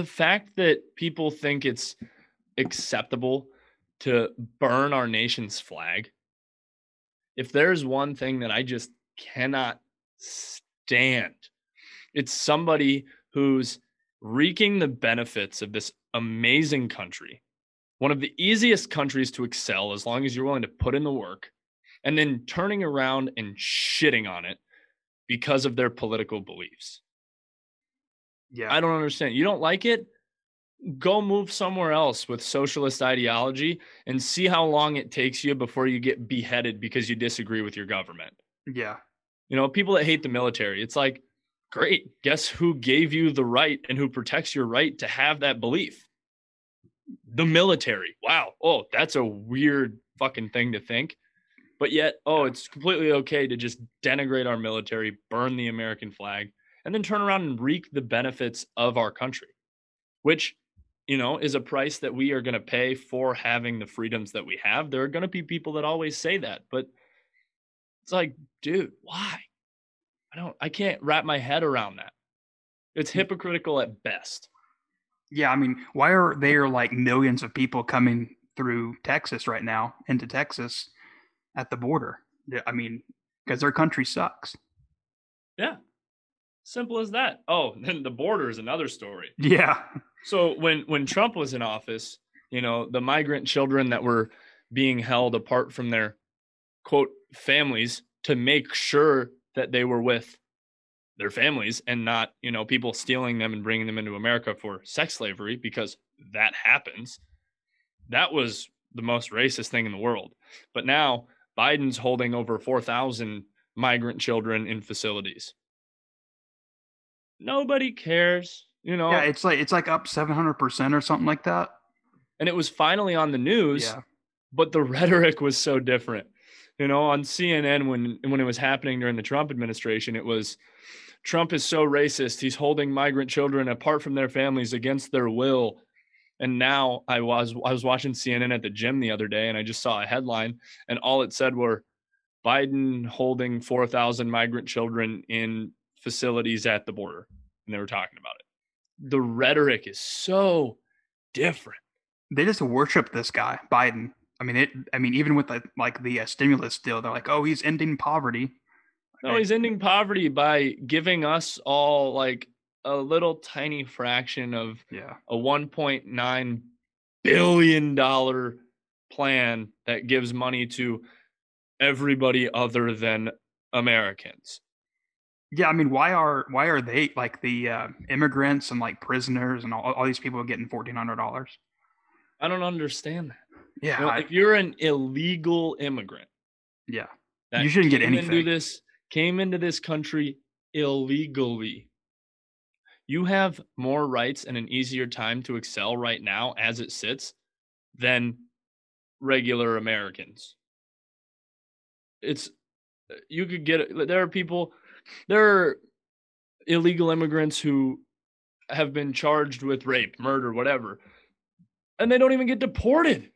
[SPEAKER 3] the fact that people think it's acceptable to burn our nation's flag, if there's one thing that I just cannot stand, it's somebody who's reaping the benefits of this amazing country, one of the easiest countries to excel as long as you're willing to put in the work, and then turning around and shitting on it because of their political beliefs.
[SPEAKER 2] Yeah.
[SPEAKER 3] I don't understand. You don't like it? Go move somewhere else with socialist ideology and see how long it takes you before you get beheaded because you disagree with your government.
[SPEAKER 2] yeah.
[SPEAKER 3] You know, people that hate the military, it's like, great. Guess who gave you the right and who protects your right to have that belief? The military. Wow. Oh, that's a weird fucking thing to think. But yet, oh, it's completely okay to just denigrate our military, burn the American flag, and then turn around and reap the benefits of our country, which, you know, is a price that we are going to pay for having the freedoms that we have. There are going to be people that always say that, but it's like, dude, why? I don't, I can't wrap my head around that. It's mm. hypocritical at best.
[SPEAKER 2] Yeah. I mean, why are there like millions of people coming through Texas right now into Texas at the border? I mean, because their country sucks.
[SPEAKER 3] Yeah. Simple as that. Oh, *laughs* then the border is another story.
[SPEAKER 2] Yeah.
[SPEAKER 3] So when when Trump was in office, you know, the migrant children that were being held apart from their quote families to make sure that they were with their families and not, you know, people stealing them and bringing them into America for sex slavery because that happens. That was the most racist thing in the world. But now Biden's holding over 4,000 migrant children in facilities. Nobody cares, you know.
[SPEAKER 2] Yeah. It's like, it's like up 700% or something like that.
[SPEAKER 3] and it was finally on the news,
[SPEAKER 2] Yeah.
[SPEAKER 3] but the *laughs* rhetoric was so different. You know, on CNN when when it was happening during the Trump administration, it was Trump is so racist. He's holding migrant children apart from their families against their will. And now I was I was watching CNN at the gym the other day and I just saw a headline and all it said were Biden holding 4,000 migrant children in facilities at the border. And they were talking about it. The rhetoric is so different.
[SPEAKER 2] They just worship this guy, Biden. I mean, it, I mean, even with the, like the uh, stimulus deal, they're like, oh, he's ending poverty.
[SPEAKER 3] No, he's ending poverty by giving us all like a little tiny fraction of
[SPEAKER 2] Yeah.
[SPEAKER 3] a 1.9 billion dollar plan that gives money to everybody other than Americans.
[SPEAKER 2] Yeah, I mean, why are why are they like the uh, immigrants and like prisoners and all, all these people getting fourteen hundred dollars?
[SPEAKER 3] I don't understand that.
[SPEAKER 2] Yeah,
[SPEAKER 3] You know,
[SPEAKER 2] I-
[SPEAKER 3] if you're an illegal immigrant,
[SPEAKER 2] yeah, You shouldn't get
[SPEAKER 3] anything. into this came into this country illegally. You have more rights and an easier time to excel right now as it sits than regular Americans. It's you could get there are people there are illegal immigrants who have been charged with rape, murder, whatever. And they don't even get deported.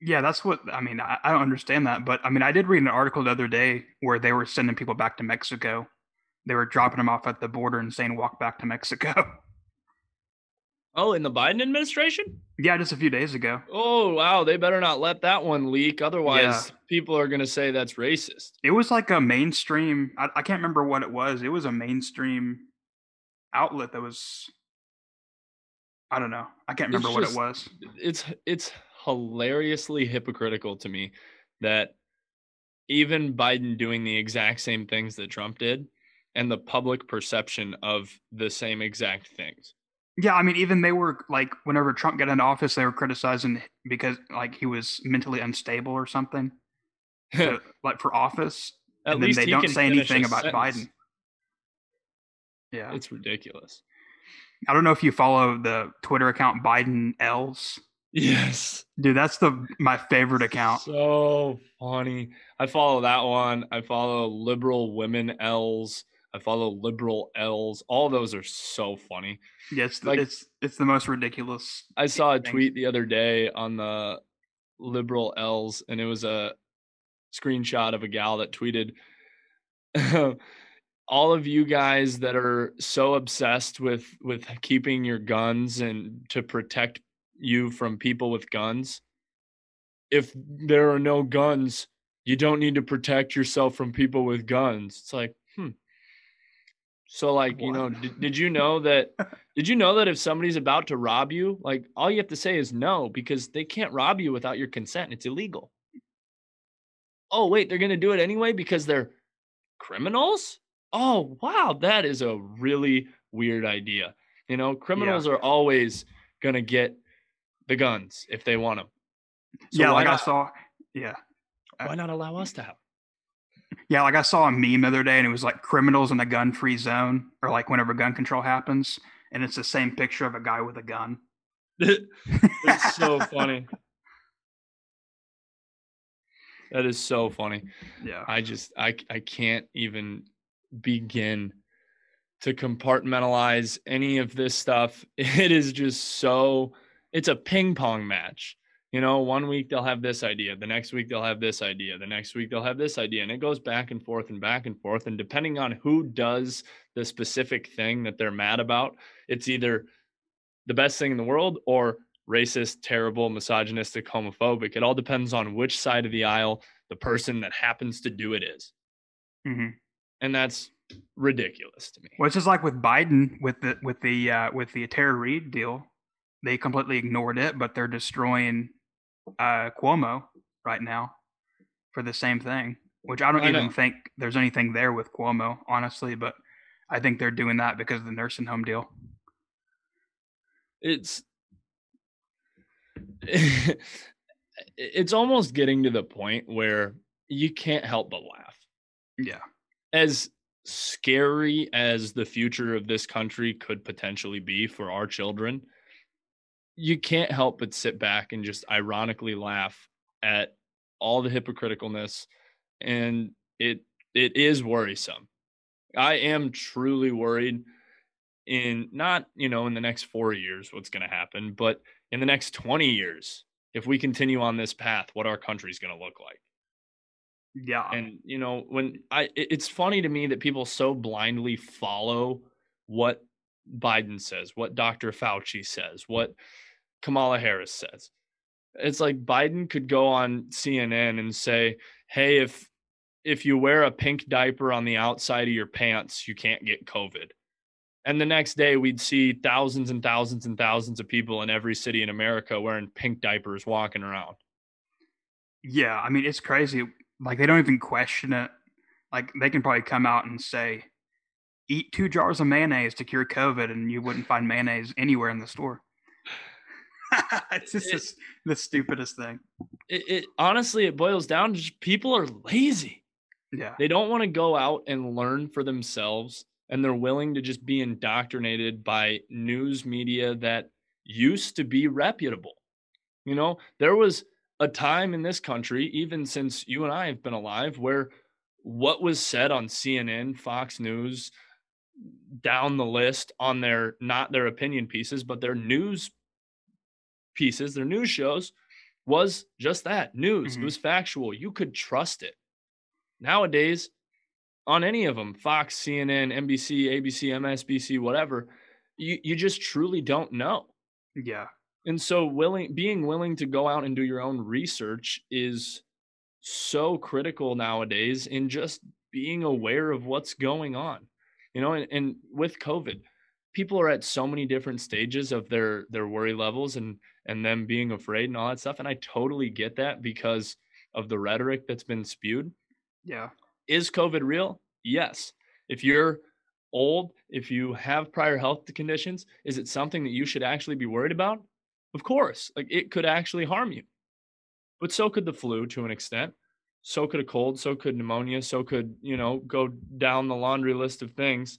[SPEAKER 2] yeah. That's what I mean. I, I don't understand that, but I mean, I did read an article the other day where they were sending people back to Mexico. They were dropping them off at the border and saying, "Walk back to Mexico." *laughs*
[SPEAKER 3] Oh, in the Biden administration?
[SPEAKER 2] yeah, just a few days ago.
[SPEAKER 3] Oh wow, they better not let that one leak. Otherwise, people are gonna say that's racist.
[SPEAKER 2] It was like a mainstream. I, I can't remember what it was. It was a mainstream outlet that was. I don't know. I can't remember what it was.
[SPEAKER 3] It's it's hilariously hypocritical to me that even Biden doing the exact same things that Trump did and the public perception of the same exact things.
[SPEAKER 2] Yeah, I mean, even they were like, whenever Trump got into office, they were criticizing because like he was mentally unstable or something, to, *laughs* like for office.
[SPEAKER 3] At
[SPEAKER 2] and then
[SPEAKER 3] least
[SPEAKER 2] they don't say anything about
[SPEAKER 3] sentence.
[SPEAKER 2] Biden. Yeah,
[SPEAKER 3] It's ridiculous.
[SPEAKER 2] I don't know if you follow the Twitter account Biden L's.
[SPEAKER 3] Yes.
[SPEAKER 2] Dude, that's the my favorite account.
[SPEAKER 3] So funny. I follow that one. I follow liberal women L's. I follow liberal L's. All those are so funny.
[SPEAKER 2] Yeah, it's the,
[SPEAKER 3] like-
[SPEAKER 2] it's it's the most ridiculous.
[SPEAKER 3] I saw a
[SPEAKER 2] things.
[SPEAKER 3] tweet the other day on the liberal L's, and it was a screenshot of a gal that tweeted, *laughs* "All of you guys that are so obsessed with with keeping your guns and to protect you from people with guns. If there are no guns, you don't need to protect yourself from people with guns. It's like, hmm. So like, you know, did, did you know that *laughs* did you know that if somebody's about to rob you, like all you have to say is no because they can't rob you without your consent. It's illegal. Oh, wait, they're going to do it anyway because they're criminals? Oh, wow, that is a really weird idea. You know, criminals are always going to get the guns if they want them. So
[SPEAKER 2] yeah, like I saw. Yeah, uh,
[SPEAKER 3] why not allow us to have
[SPEAKER 2] yeah, like I saw a meme the other day, and it was like criminals in a gun-free zone, or like whenever gun control happens, and it's the same picture of a guy with a gun. *laughs*
[SPEAKER 3] it's so funny. That is so funny.
[SPEAKER 2] Yeah,
[SPEAKER 3] I just I I can't even begin to compartmentalize any of this stuff. *laughs* It is just so it's a ping pong match. You know, one week they'll have this idea, the next week they'll have this idea, the next week they'll have this idea, and it goes back and forth and back and forth. And depending on who does the specific thing that they're mad about, it's either the best thing in the world or racist, terrible, misogynistic, homophobic. It all depends on which side of the aisle the person that happens to do it is.
[SPEAKER 2] hmm
[SPEAKER 3] And that's ridiculous to me.
[SPEAKER 2] Well, it's just like with Biden with the with the uh, with the Tara Reade deal. They completely ignored it, but they're destroying uh, Cuomo right now for the same thing. Which I don't
[SPEAKER 3] I
[SPEAKER 2] even
[SPEAKER 3] know.
[SPEAKER 2] think there's anything there with Cuomo, honestly. But I think they're doing that because of the nursing home deal.
[SPEAKER 3] It's *laughs* it's almost getting to the point where you can't help but laugh.
[SPEAKER 2] Yeah,
[SPEAKER 3] As scary as the future of this country could potentially be for our children, you can't help but sit back and just ironically laugh at all the hypocriticalness and it it is worrisome. I am truly worried in not, you know, in the next 4 years what's going to happen, but in the next 20 years if we continue on this path what our country's going to look like.
[SPEAKER 2] Yeah,
[SPEAKER 3] and you know when i it's funny to me that people so blindly follow what biden says what dr fauci says what kamala harris says. It's like biden could go on cnn and say hey if if you wear a pink diaper on the outside of your pants you can't get covid and the next day we'd see thousands and thousands and thousands of people in every city in america wearing pink diapers walking around
[SPEAKER 2] yeah. I mean, it's crazy. Like they don't even question it. Like they can probably come out and say, "Eat two jars of mayonnaise to cure COVID," and you wouldn't find mayonnaise anywhere in the store. *laughs* it's just
[SPEAKER 3] It-
[SPEAKER 2] the stupidest thing.
[SPEAKER 3] it, it honestly it boils down to just people are lazy
[SPEAKER 2] Yeah.
[SPEAKER 3] They don't want to go out and learn for themselves, and they're willing to just be indoctrinated by news media that used to be reputable. You know, there was a time in this country, even since you and I have been alive, where what was said on CNN, Fox News, down the list on their not their opinion pieces, but their news pieces, their news shows was just that news. It
[SPEAKER 2] Mhm.
[SPEAKER 3] was factual. You could trust it nowadays on any of them fox cnn nbc abc msbc whatever you, you just truly don't know
[SPEAKER 2] Yeah.
[SPEAKER 3] and so willing being willing to go out and do your own research is so critical nowadays in just being aware of what's going on you know and, and with covid people are at so many different stages of their their worry levels and and them being afraid and all that stuff and i totally get that because of the rhetoric that's been spewed
[SPEAKER 2] Yeah.
[SPEAKER 3] Is COVID real? Yes. If you're old, if you have prior health conditions, is it something that you should actually be worried about? Of course. Like it could actually harm you. But so could the flu to an extent. So could a cold, so could pneumonia, so could, you know, go down the laundry list of things.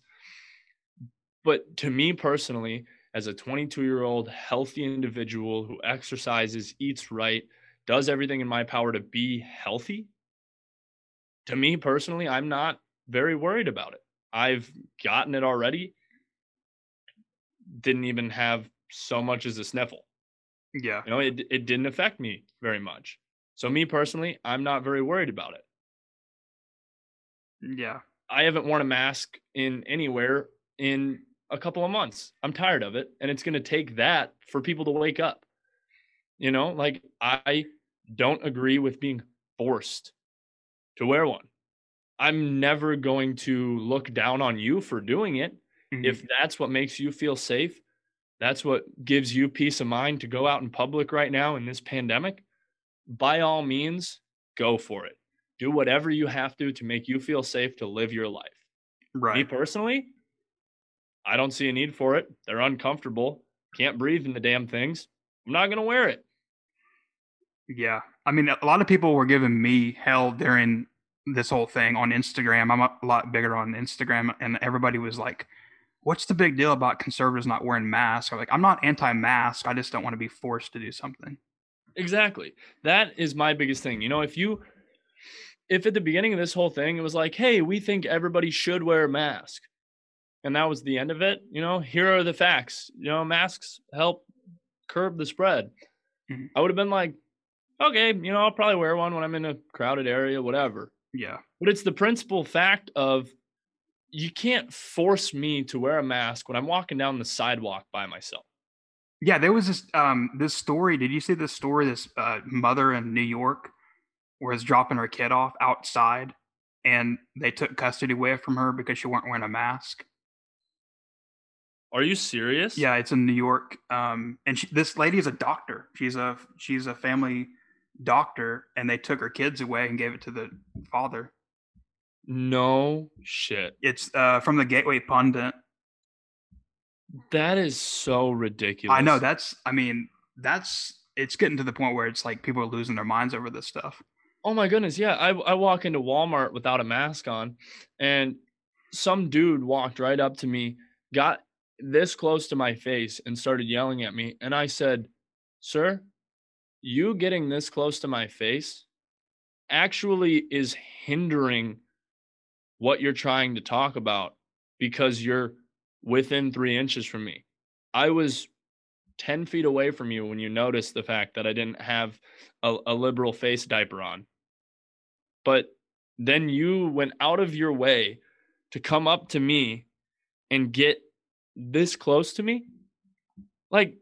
[SPEAKER 3] But to me personally, as a 22 year old healthy individual who exercises, eats right, does everything in my power to be healthy, to me personally, I'm not very worried about it. I've gotten it already. Didn't even have so much as a sniffle.
[SPEAKER 2] Yeah.
[SPEAKER 3] You know, it it didn't affect me very much. So me personally, I'm not very worried about it.
[SPEAKER 2] Yeah.
[SPEAKER 3] I haven't worn a mask in anywhere in a couple of months. I'm tired of it, and it's going to take that for people to wake up. You know, like I don't agree with being forced to wear one. I'm never going to look down on you for doing it.
[SPEAKER 2] Mhm.
[SPEAKER 3] If that's what makes you feel safe, that's what gives you peace of mind to go out in public right now in this pandemic, by all means, go for it. Do whatever you have to to make you feel safe to live your life. Me personally, I don't see a need for it. They're uncomfortable. Can't breathe in the damn things. I'm not going to wear it.
[SPEAKER 2] Yeah. I mean, a lot of people were giving me hell during this whole thing on Instagram. I'm a lot bigger on Instagram, and everybody was like, What's the big deal about conservatives not wearing masks? Or like, I'm not anti mask. I just don't want to be forced to do something.
[SPEAKER 3] Exactly. That is my biggest thing. You know, if you if at the beginning of this whole thing it was like, "Hey, we think everybody should wear a mask." And that was the end of it, you know, here are the facts. You know, masks help curb the spread.
[SPEAKER 2] Mhm.
[SPEAKER 3] I would have been like, "Okay, you know, I'll probably wear one when I'm in a crowded area, whatever."
[SPEAKER 2] Yeah.
[SPEAKER 3] But it's the principal fact of you can't force me to wear a mask when I'm walking down the sidewalk by myself.
[SPEAKER 2] Yeah, there was this um this story. Did you see this story? This uh, mother in New York was dropping her kid off outside, and they took custody away from her because she weren't wearing a mask.
[SPEAKER 3] Are you serious?
[SPEAKER 2] Yeah, it's in New York. Um, and she, this lady is a doctor. She's a she's a family doctor, and they took her kids away and gave it to the father.
[SPEAKER 3] No shit.
[SPEAKER 2] It's uh, from the Gateway Pundit.
[SPEAKER 3] That is so ridiculous.
[SPEAKER 2] I know that's. I mean, that's. It's getting to the point where it's like people are losing their minds over this stuff.
[SPEAKER 3] Oh my goodness, yeah. I I walk into Walmart without a mask on, and some dude walked right up to me, got this close to my face, and started yelling at me. And I said, "Sir, you getting this close to my face actually is hindering what you're trying to talk about because you're within three inches from me. I was 10 feet away from you when you noticed the fact that I didn't have a, a liberal face diaper on. But then you went out of your way to come up to me and get this close to me. Like,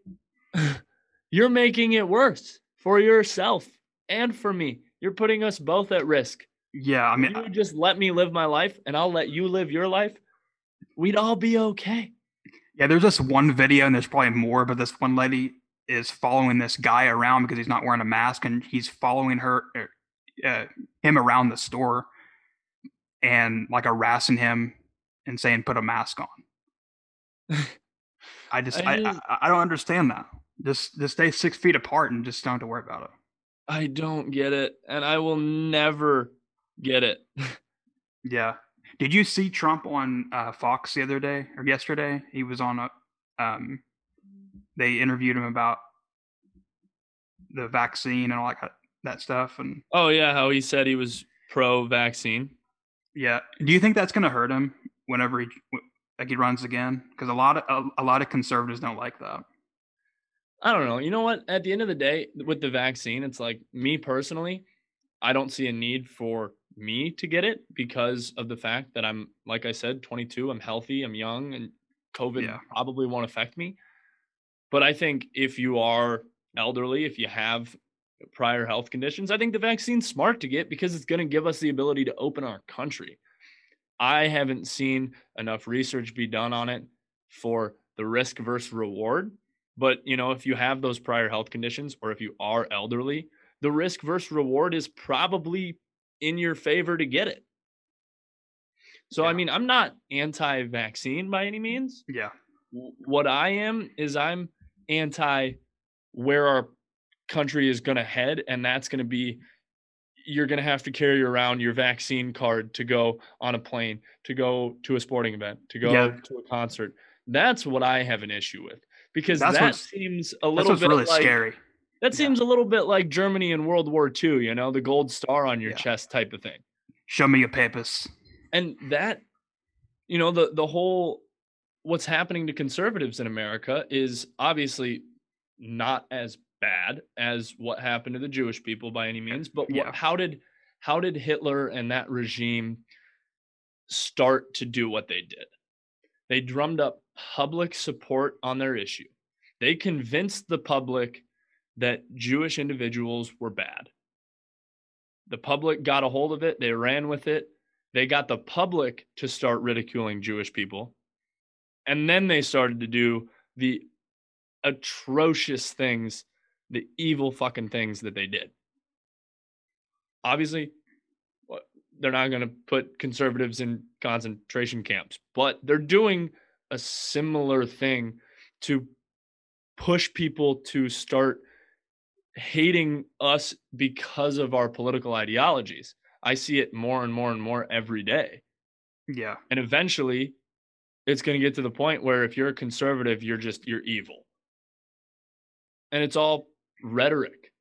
[SPEAKER 3] *sighs* you're making it worse for yourself and for me. You're putting us both at risk.
[SPEAKER 2] Yeah, I mean,
[SPEAKER 3] you just let me live my life and I'll let you live your life, we'd all be okay.
[SPEAKER 2] Yeah, there's just one video, and there's probably more, but this one lady is following this guy around because he's not wearing a mask, and he's following her, er, uh, him around the store, and like harassing him and saying, "Put a mask on." *laughs* I just,
[SPEAKER 3] I
[SPEAKER 2] I, I,
[SPEAKER 3] just-
[SPEAKER 2] I don't understand that. Just, just stay six feet apart and just don't have to worry about it.
[SPEAKER 3] I don't get it and I will never get it. *laughs*
[SPEAKER 2] Yeah. Did you see Trump on uh, Fox the other day or yesterday? He was on a. Um, they interviewed him about the vaccine and all that that stuff, and
[SPEAKER 3] Oh yeah, how he said he was pro vaccine.
[SPEAKER 2] yeah. Do you think that's going to hurt him whenever he like he runs again? Because a lot of a, a lot of conservatives don't like that.
[SPEAKER 3] I don't know. You know what? At the end of the day, with the vaccine, it's like me personally, I don't see a need for me to get it because of the fact that I'm, like I said, 22. I'm healthy. I'm young, and COVID
[SPEAKER 2] Yeah.
[SPEAKER 3] probably won't affect me. But I think if you are elderly, if you have prior health conditions, I think the vaccine's smart to get because it's going to give us the ability to open our country. I haven't seen enough research be done on it for the risk versus reward. But you know, if you have those prior health conditions or if you are elderly, the risk versus reward is probably in your favor to get it. So I mean, I'm not anti-vaccine by any means.
[SPEAKER 2] Yeah.
[SPEAKER 3] What I am is I'm anti where our country is going to head and that's going to be you're going to have to carry around your vaccine card to go on a plane, to go to a sporting event, to go
[SPEAKER 2] Yeah.
[SPEAKER 3] to a concert. That's what I have an issue with because
[SPEAKER 2] That's
[SPEAKER 3] that seems a little bit
[SPEAKER 2] really
[SPEAKER 3] like
[SPEAKER 2] scary.
[SPEAKER 3] that
[SPEAKER 2] Yeah.
[SPEAKER 3] seems a little bit like Germany in World War II, you know, the gold star on your
[SPEAKER 2] Yeah.
[SPEAKER 3] chest type of thing.
[SPEAKER 2] Show me your papers.
[SPEAKER 3] And that, you know, the the whole what's happening to conservatives in America is obviously not as bad as what happened to the Jewish people by any means. But
[SPEAKER 2] Yeah.
[SPEAKER 3] what, how did how did Hitler and that regime start to do what they did? They drummed up public support on their issue. They convinced the public that Jewish individuals were bad. The public got a hold of it, they ran with it. They got the public to start ridiculing Jewish people. And then they started to do the atrocious things, the evil fucking things that they did. Obviously, they're not going to put conservatives in concentration camps, but they're doing a similar thing to push people to start hating us because of our political ideologies. I see it more and more and more every day.
[SPEAKER 2] Yeah.
[SPEAKER 3] And eventually it's going to get to the point where if you're a conservative, you're just you're evil. And it's all rhetoric.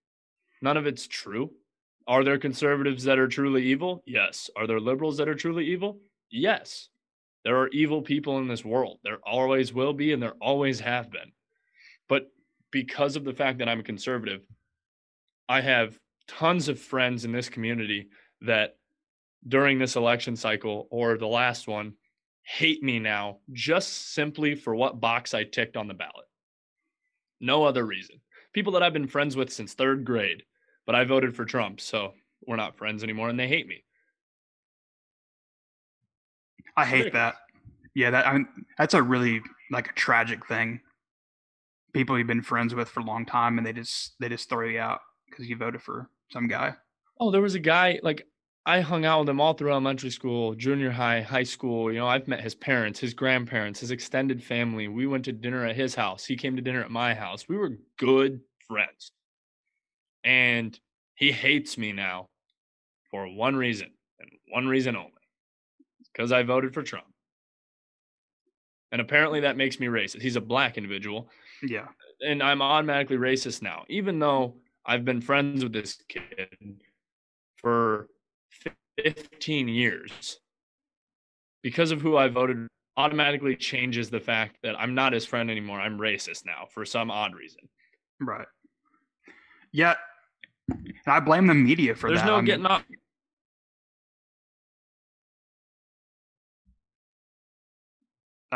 [SPEAKER 3] None of it's true. Are there conservatives that are truly evil? Yes. Are there liberals that are truly evil? Yes. There are evil people in this world. There always will be, and there always have been. But because of the fact that I'm a conservative, I have tons of friends in this community that during this election cycle or the last one hate me now just simply for what box I ticked on the ballot. No other reason. People that I've been friends with since third grade, but I voted for Trump, so we're not friends anymore and they hate me.
[SPEAKER 2] I hate that. Yeah, that I mean that's a really like a tragic thing. People you've been friends with for a long time and they just they just throw you out because you voted for some guy.
[SPEAKER 3] Oh, there was a guy like I hung out with him all through elementary school, junior high, high school. You know, I've met his parents, his grandparents, his extended family. We went to dinner at his house. He came to dinner at my house. We were good friends. And he hates me now for one reason and one reason only because I voted for Trump. And apparently that makes me racist. He's a black individual.
[SPEAKER 2] Yeah.
[SPEAKER 3] And I'm automatically racist now, even though I've been friends with this kid for 15 years. Because of who I voted automatically changes the fact that I'm not his friend anymore. I'm racist now for some odd reason.
[SPEAKER 2] Right. Yeah. And I blame the media for
[SPEAKER 3] There's
[SPEAKER 2] that.
[SPEAKER 3] There's no
[SPEAKER 2] I mean,
[SPEAKER 3] getting off.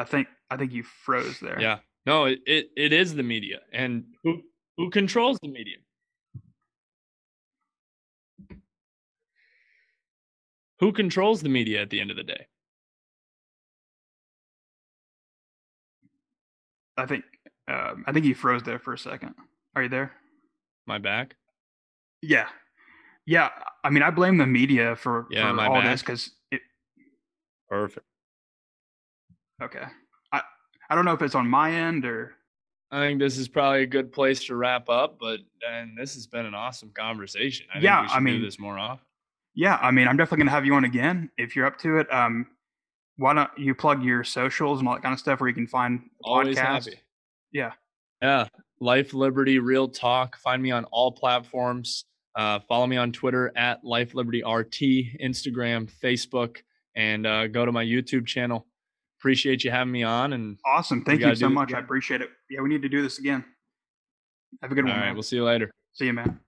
[SPEAKER 2] I think I think you froze there.
[SPEAKER 3] Yeah. No, it, it, it is the media. And who who controls the media? Who controls the media at the end of the day?
[SPEAKER 2] I think um, I think you froze there for a second. Are you there?
[SPEAKER 3] My back?
[SPEAKER 2] Yeah. Yeah. I mean, I blame the media for,
[SPEAKER 3] Yeah,
[SPEAKER 2] for all
[SPEAKER 3] bad.
[SPEAKER 2] this because it.
[SPEAKER 3] Perfect.
[SPEAKER 2] Okay. I I don't know if it's on my end or.
[SPEAKER 3] I think this is probably a good place to wrap up, but and this has been an awesome conversation. I
[SPEAKER 2] Yeah,
[SPEAKER 3] think we
[SPEAKER 2] I mean-
[SPEAKER 3] do this more often.
[SPEAKER 2] Yeah, I mean, I'm definitely gonna have you on again if you're up to it. Um, why don't you plug your socials and all that kind of stuff where you can find the
[SPEAKER 3] Always
[SPEAKER 2] podcast?
[SPEAKER 3] happy.
[SPEAKER 2] Yeah.
[SPEAKER 3] Yeah. Life, liberty, real talk. Find me on all platforms. Uh, follow me on Twitter at Life Liberty RT, Instagram, Facebook, and uh, go to my YouTube channel. Appreciate you having me on. And
[SPEAKER 2] Awesome. Thank you so much. I appreciate it. Yeah, we need to do this again. Have a good
[SPEAKER 3] all
[SPEAKER 2] one,
[SPEAKER 3] right,
[SPEAKER 2] man.
[SPEAKER 3] we'll see you later.
[SPEAKER 2] See you, man.